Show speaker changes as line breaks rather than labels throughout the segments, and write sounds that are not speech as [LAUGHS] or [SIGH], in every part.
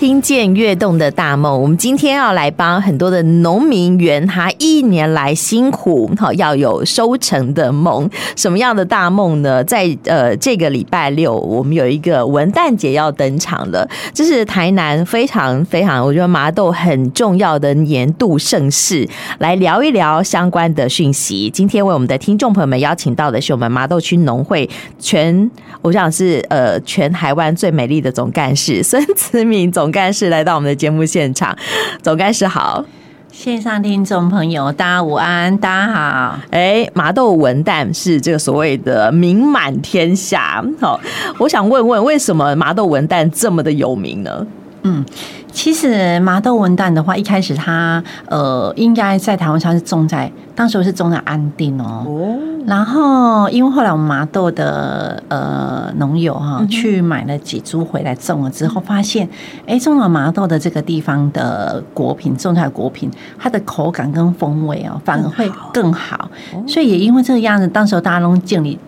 听见跃动的大梦，我们今天要来帮很多的农民圆他一年来辛苦好要有收成的梦。什么样的大梦呢？在呃这个礼拜六，我们有一个文旦节要登场了，这是台南非常非常我觉得麻豆很重要的年度盛事。来聊一聊相关的讯息。今天为我们的听众朋友们邀请到的是我们麻豆区农会全，我想是呃全台湾最美丽的总干事孙慈敏总。总干事来到我们的节目现场，总干事好，
线上听众朋友大家午安，大家好。
哎，麻豆文旦是这个所谓的名满天下，好，我想问问，为什么麻豆文旦这么的有名呢？
嗯。其实麻豆文旦的话，一开始它呃，应该在台湾它是种在，当时是种在安定哦。哦。然后，因为后来我们麻豆的呃农友哈，去买了几株回来种了之后，发现，哎，种了麻豆的这个地方的果品，种出来果品，它的口感跟风味哦，反而会更好。所以也因为这个样子，当时大家都建立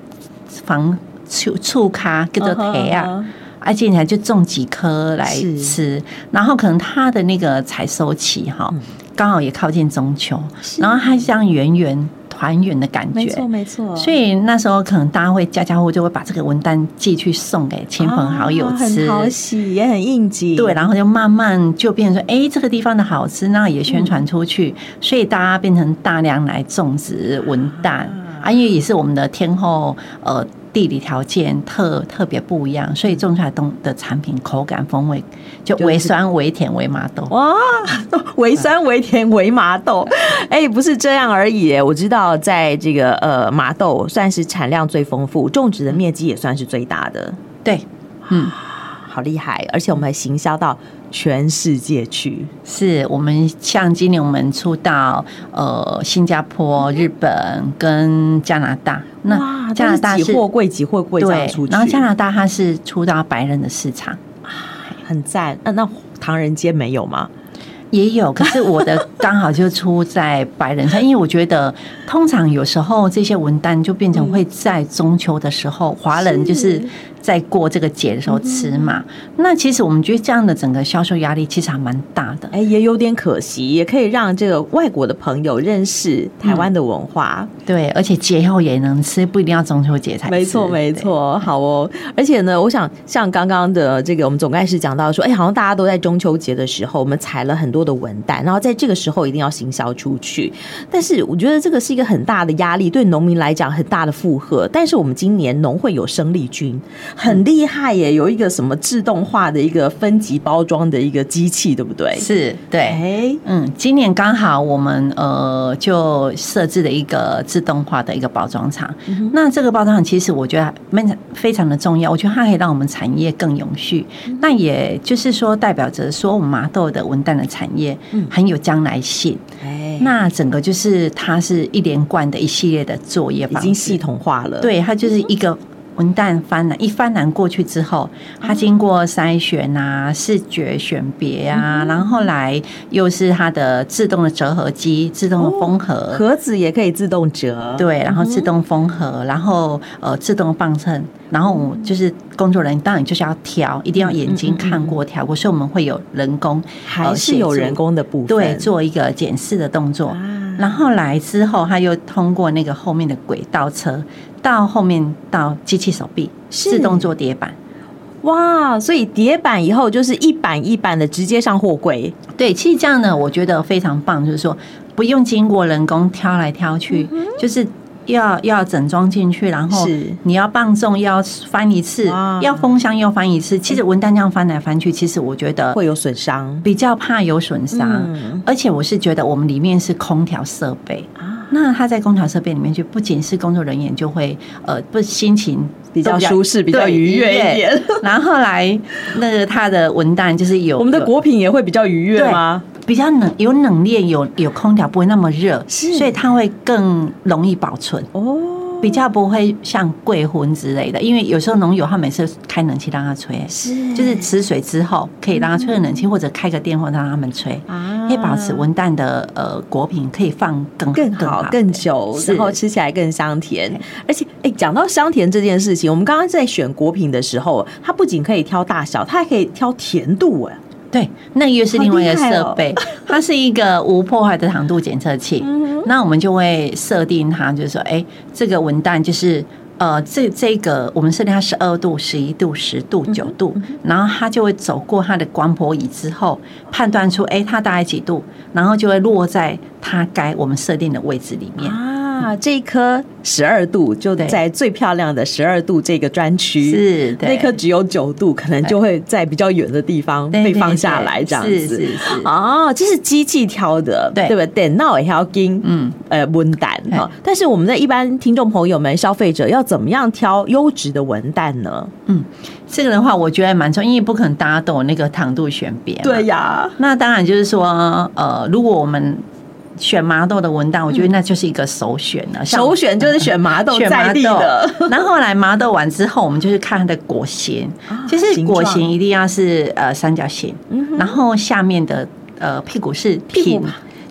防醋醋咖叫做台啊。而且你还就种几颗来吃，然后可能它的那个采收期哈，刚好也靠近中秋，然后它像圆圆团圆的感觉，没
错没错。
所以那时候可能大家会家家户户就会把这个文旦寄去送给亲朋好友吃，
很讨喜也很应景。
对，然后就慢慢就变成说，哎，这个地方的好吃，那也宣传出去，所以大家变成大量来种植文旦啊，因为也是我们的天后呃。地理条件特特别不一样，所以种出来东的产品口感风味就微酸微甜微麻豆
哇，微酸微甜微麻豆，[LAUGHS] [LAUGHS] 哎，不是这样而已。我知道，在这个呃麻豆算是产量最丰富，种植的面积也算是最大的。
对，嗯。[SIGHS]
好厉害，而且我们还行销到全世界去。
是我们像今年我们出到呃新加坡、日本跟加拿大。
那加拿大是几货柜几货柜这样出去。
然后加拿大它是出到白人的市场，
很赞。那那唐人街没有吗？
也有，可是我的刚好就出在白人上，因为我觉得通常有时候这些文单就变成会在中秋的时候，华人就是。在过这个节的时候吃嘛，那其实我们觉得这样的整个销售压力其实还蛮大的，
哎，也有点可惜，也可以让这个外国的朋友认识台湾的文化，
对，而且节后也能吃，不一定要中秋节才吃。
没错，没错，好哦。而且呢，我想像刚刚的这个我们总干事讲到说，哎，好像大家都在中秋节的时候，我们采了很多的文旦，然后在这个时候一定要行销出去。但是我觉得这个是一个很大的压力，对农民来讲很大的负荷。但是我们今年农会有生力军。很厉害耶，有一个什么自动化的一个分级包装的一个机器，对不对？
是，对，嗯，今年刚好我们呃就设置了一个自动化的一个包装厂。嗯、那这个包装厂其实我觉得非非常的重要，我觉得它可以让我们产业更永续。嗯、那也就是说，代表着说我们麻豆的文旦的产业很有将来性。嗯、那整个就是它是一连贯的一系列的作业，
已经系统化了。
对，它就是一个。文旦翻蓝，一翻蓝过去之后，它经过筛选啊、视觉选别啊，然后来又是它的自动的折合机、自动的封盒，
盒子也可以自动折，
对，然后自动封盒，然后呃自动磅秤，然后就是工作人员当然就是要挑，一定要眼睛看过、挑过，所以我们会有人工，
还是有人工的部分，
对，做一个检视的动作，然后来之后，它又通过那个后面的轨道车。到后面到机器手臂自动做叠板，
哇！所以叠板以后就是一板一板的直接上货柜。
对，其实这样呢，我觉得非常棒，就是说不用经过人工挑来挑去，嗯、就是要要整装进去，然后你要磅重要翻一次，哇要封箱要翻一次。其实文旦这样翻来翻去，其实我觉得
会有损伤，
比较怕有损伤。嗯、而且我是觉得我们里面是空调设备。那他在空调设备里面，就不仅是工作人员就会呃，不心情
比较舒适、比较愉悦一点。
然后来那个他的文旦就是有
我们的果品也会比较愉悦吗？
比较冷，有冷链，有有空调，不会那么热，所以它会更容易保存哦。比较不会像贵婚之类的，因为有时候农友他每次开冷气让他吹，是。就是池水之后可以让他吹个冷气，或者开个电风让他们吹，可以保持文旦的呃果品可以放更
更好更久，然后吃起来更香甜。而且哎，讲到香甜这件事情，我们刚刚在选果品的时候，它不仅可以挑大小，它还可以挑甜度哎。
对，那个又是另外一个设备，哦、它是一个无破坏的糖度检测器。嗯、那我们就会设定它，就是说，哎、欸，这个文旦就是。呃，这这个我们设定它十二度、十一度、十度、九度，然后它就会走过它的光波仪之后，判断出哎，它大概几度，然后就会落在它该我们设定的位置里面。
啊，这一颗十二度就在最漂亮的十二度这个专区，是那颗只有九度，可能就会在比较远的地方被放下来，这样子。是是是。哦，这是机器挑的，对对不对？电脑也要跟嗯呃文旦哈，但是我们的一般听众朋友们、消费者要怎么样挑优质的文旦呢？
嗯，这个的话，我觉得蛮重要，因为不可能大家都有那个糖度选别。
对呀，
那当然就是说，呃，如果我们选麻豆的文档，我觉得那就是一个首选了。
首选就是选麻豆 [LAUGHS] 在地的。
然后后来麻豆完之后，我们就是看它的果形，就是果形一定要是呃三角形，然后下面的呃屁股是平。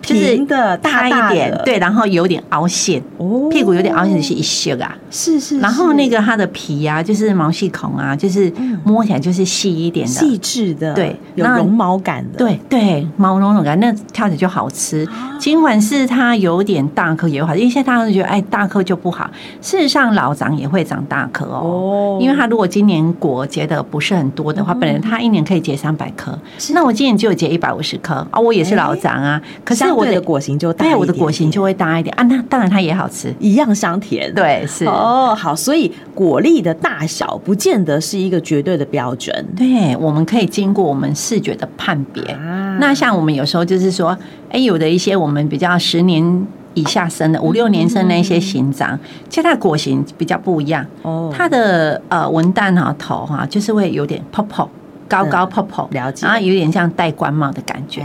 平的大一点，
对，然后有点凹陷，哦，屁股有点凹陷是一些啊，
是是，
然后那个它的皮啊，就是毛细孔啊，就是摸起来就是细一点的，
细致的，
对，
有绒毛感的，
对对，毛茸茸感，那跳起来就好吃。尽管是它有点大颗也好，因为现在大家都觉得哎大颗就不好，事实上老长也会长大颗哦，因为它如果今年果结的不是很多的话，本来它一年可以结三百颗，那我今年就有结一百五十颗啊，我也是老长啊，可是。
我的果形就大，
对，我的果形就会大一点啊。那当然它也好吃，
一样香甜。
对，是
哦，好，所以果粒的大小不见得是一个绝对的标准。
对，我们可以经过我们视觉的判别。啊、那像我们有时候就是说，哎，有的一些我们比较十年以下生的、五六年生的一些形状，其实它的果形比较不一样。哦，它的呃文旦啊头哈，就是会有点泡泡。高高泡泡，
了解，
然后有点像戴官帽的感觉，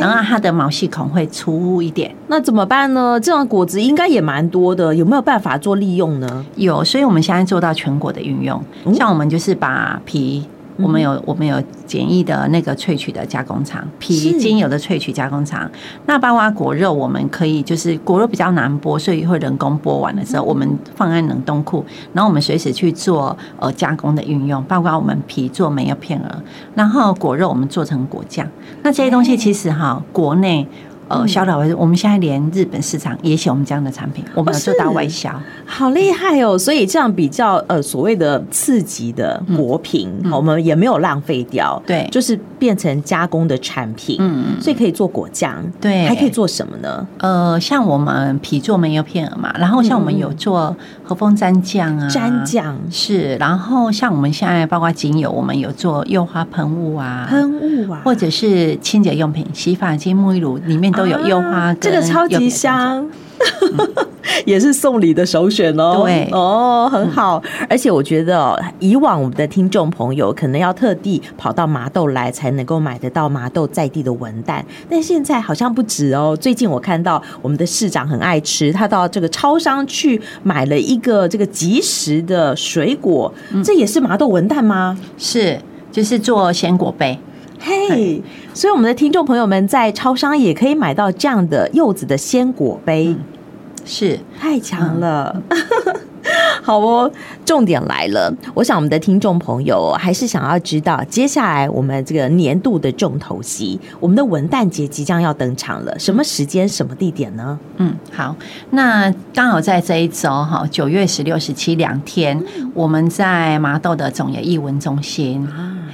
然后它的毛细孔会粗一点，
那怎么办呢？这种果子应该也蛮多的，有没有办法做利用呢？
有，所以我们现在做到全果的运用，像我们就是把皮。我们有我们有简易的那个萃取的加工厂，皮精油的萃取加工厂。那包括果肉，我们可以就是果肉比较难剥，所以会人工剥完的时候，我们放在冷冻库，然后我们随时去做呃加工的运用。包括我们皮做梅药片儿，然后果肉我们做成果酱。那这些东西其实哈，国内。呃，小岛为我们现在连日本市场也写我们这样的产品，我们有做到外销，
好厉害哦！所以这样比较呃所谓的刺激的果品，我们也没有浪费掉，对，就是变成加工的产品，嗯，所以可以做果酱，对，还可以做什么呢？
呃，像我们皮做梅油片儿嘛，然后像我们有做和风蘸酱啊，
蘸酱。
是，然后像我们现在包括精油，我们有做柚花喷雾啊，
喷雾啊，
或者是清洁用品，洗发精、沐浴乳里面。都有柚花，
这个超级香，[LAUGHS] 也是送礼的首选哦。对哦，很好。而且我觉得，以往我们的听众朋友可能要特地跑到麻豆来才能够买得到麻豆在地的文旦，但现在好像不止哦。最近我看到我们的市长很爱吃，他到这个超商去买了一个这个即食的水果，这也是麻豆文旦吗？
是，就是做鲜果杯。
嘿所以我们的听众朋友们在超商也可以买到这样的柚子的鲜果杯，嗯、是太强了。嗯 [LAUGHS] 好哦，重点来了。我想我们的听众朋友还是想要知道，接下来我们这个年度的重头戏，我们的文旦节即将要登场了。什么时间、什么地点呢？
嗯，好，那刚好在这一周哈，九月十六、十七两天，我们在麻豆的总业艺文中心，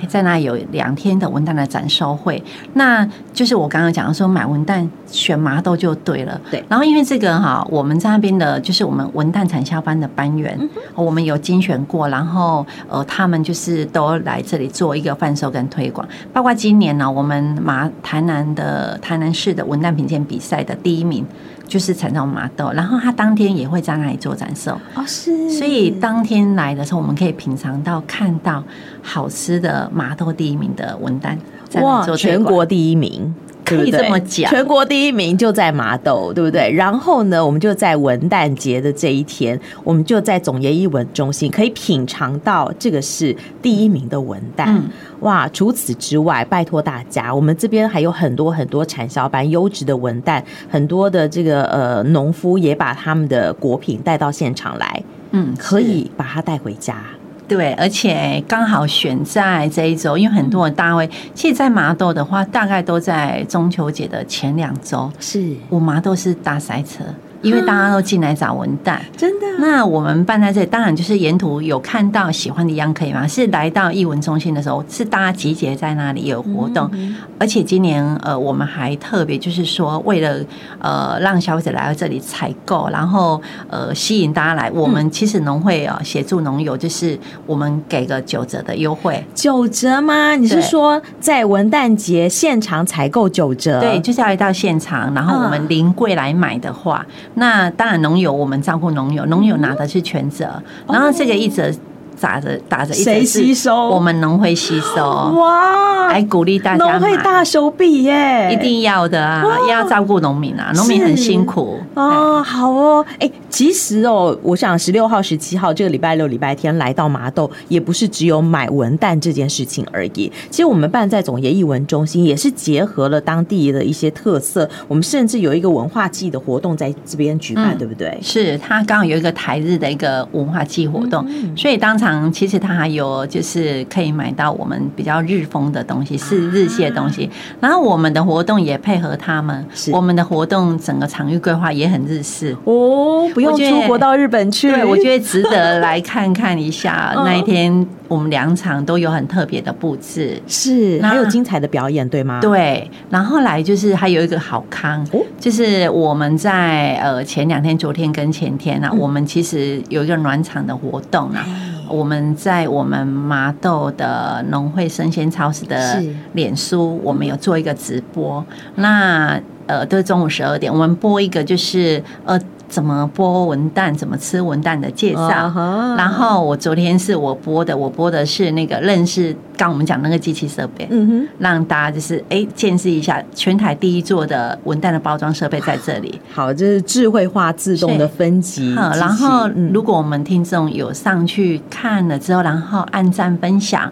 在那有两天的文旦的展售会。那就是我刚刚讲的说，买文旦选麻豆就对了。对，然后因为这个哈，我们在那边的就是我们文旦产销班的班员。我们有精选过，然后呃，他们就是都来这里做一个贩售跟推广。包括今年呢，我们麻台南的台南市的文旦品鉴比赛的第一名就是产销麻豆，然后他当天也会在那里做展售。
哦，是，
所以当天来的时候，我们可以品尝到看到好吃的麻豆第一名的文旦，
哇，全国第一名。可以这么讲，全国第一名就在麻豆，对不对？然后呢，我们就在文旦节的这一天，我们就在总研艺文中心可以品尝到这个是第一名的文旦。嗯、哇！除此之外，拜托大家，我们这边还有很多很多产销班优质的文旦，很多的这个呃农夫也把他们的果品带到现场来，嗯，可以把它带回家。
对，而且刚好选在这一周，因为很多的大会，其实，在麻豆的话，大概都在中秋节的前两周。
是，
我麻豆是大塞车。因为大家都进来找文旦，
真的。
那我们办在这里，当然就是沿途有看到喜欢的一样可以吗？是来到艺文中心的时候，是大家集结在那里有活动，而且今年呃，我们还特别就是说，为了呃让消费者来到这里采购，然后呃吸引大家来，我们其实农会啊协助农友，就是我们给个九折的优惠。
九折吗？你是说在文旦节现场采购九折？
对，就是要来到现场，然后我们临柜来买的话。那当然，农友我们照顾农友，农友拿的是全责，然后这个一折。打着打着，谁
吸收？
我们农会吸收哇！还鼓励大家，
农会大手笔耶，
一定要的啊！要照顾农民啊，农民很辛苦
哦。好哦，哎，其实哦，我想十六号、十七号这个礼拜六、礼拜天来到麻豆，也不是只有买文旦这件事情而已。其实我们办在总爷艺文中心，也是结合了当地的一些特色。我们甚至有一个文化祭的活动在这边举办，对不对？
是，他刚好有一个台日的一个文化祭活动，所以当场。其实它还有就是可以买到我们比较日风的东西，是日系的东西。然后我们的活动也配合他们，我们的活动整个场域规划也很日式
哦，不用出国到日本去，
对，我觉得值得来看看一下。[LAUGHS] 那一天我们两场都有很特别的布置，
是还有精彩的表演，对吗？
对。然后来就是还有一个好康，就是我们在呃前两天、昨天跟前天啊，我们其实有一个暖场的活动啊。我们在我们麻豆的农会生鲜超市的脸书，我们有做一个直播。那呃，都是中午十二点，我们播一个就是呃。怎么剥文旦，怎么吃文旦的介绍。然后我昨天是我播的，我播的是那个认识刚我们讲那个机器设备，嗯哼，让大家就是哎见识一下全台第一座的文旦的包装设备在这里。[LAUGHS]
好，这是智慧化自动的分级。
然后如果我们听众有上去看了之后，然后按赞分享，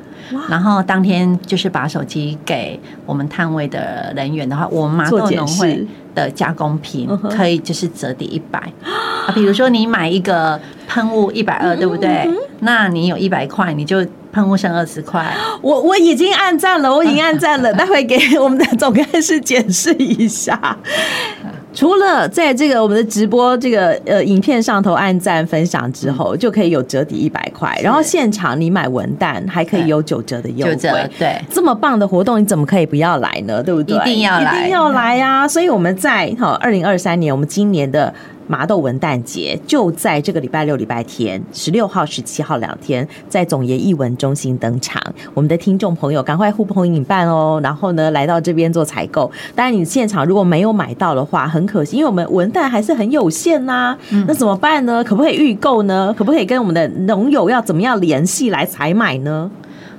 然后当天就是把手机给我们摊位的人员的话，我们麻豆农会。的加工品可以就是折抵一百啊，比如说你买一个喷雾一百二，对不对？那你有一百块，你就喷雾剩二十块。
我我已经按赞了，我已经按赞了，待会给我们的总干事解释一下。除了在这个我们的直播这个呃影片上头按赞分享之后，就可以有折抵一百块，然后现场你买文旦还可以有九折的优惠。
对，
这么棒的活动，你怎么可以不要来呢？对不对？
一定要来，
一定要来呀！所以我们在哈二零二三年，我们今年的。麻豆文旦节就在这个礼拜六、礼拜天，十六号、十七号两天，在总爷艺文中心登场。我们的听众朋友，赶快呼朋引伴哦！然后呢，来到这边做采购。当然，你现场如果没有买到的话，很可惜，因为我们文旦还是很有限呐、啊。那怎么办呢？可不可以预购呢？可不可以跟我们的农友要怎么样联系来采买呢？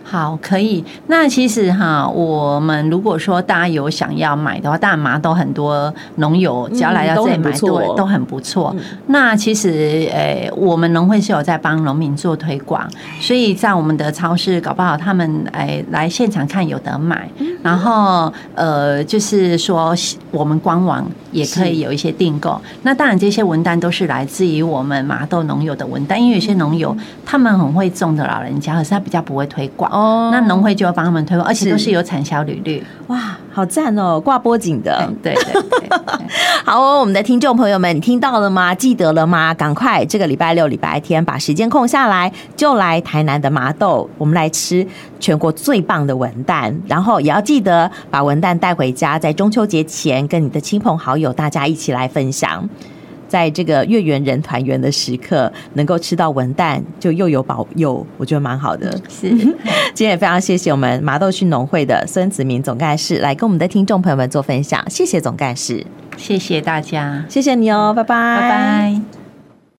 好，可以。那其实哈，我们如果说大家有想要买的话，当然麻豆很多农友只要来到这里买，都都很不错。那其实，诶，我们农会是有在帮农民做推广，所以在我们的超市搞不好他们诶来现场看有得买。然后呃，就是说我们官网也可以有一些订购。那当然，这些文单都是来自于我们麻豆农友的文单，因为有些农友他们很会种的老人家，可是他比较不会推广。哦，那农会就要帮他们推广，而且都是有产销履历。
哇，好赞哦，挂脖颈的。
对对对，对，[LAUGHS]
好哦，我们的听众朋友们，你听到了吗？记得了吗？赶快这个礼拜六、礼拜天把时间空下来，就来台南的麻豆，我们来吃全国最棒的文旦，然后也要记得把文旦带回家，在中秋节前跟你的亲朋好友大家一起来分享。在这个月圆人团圆的时刻，能够吃到文旦，就又有保佑，我觉得蛮好的。
是，[LAUGHS]
今天也非常谢谢我们麻豆区农会的孙子明总干事来跟我们的听众朋友们做分享，谢谢总干事，
谢谢大家，
谢谢你哦，拜拜，
拜拜。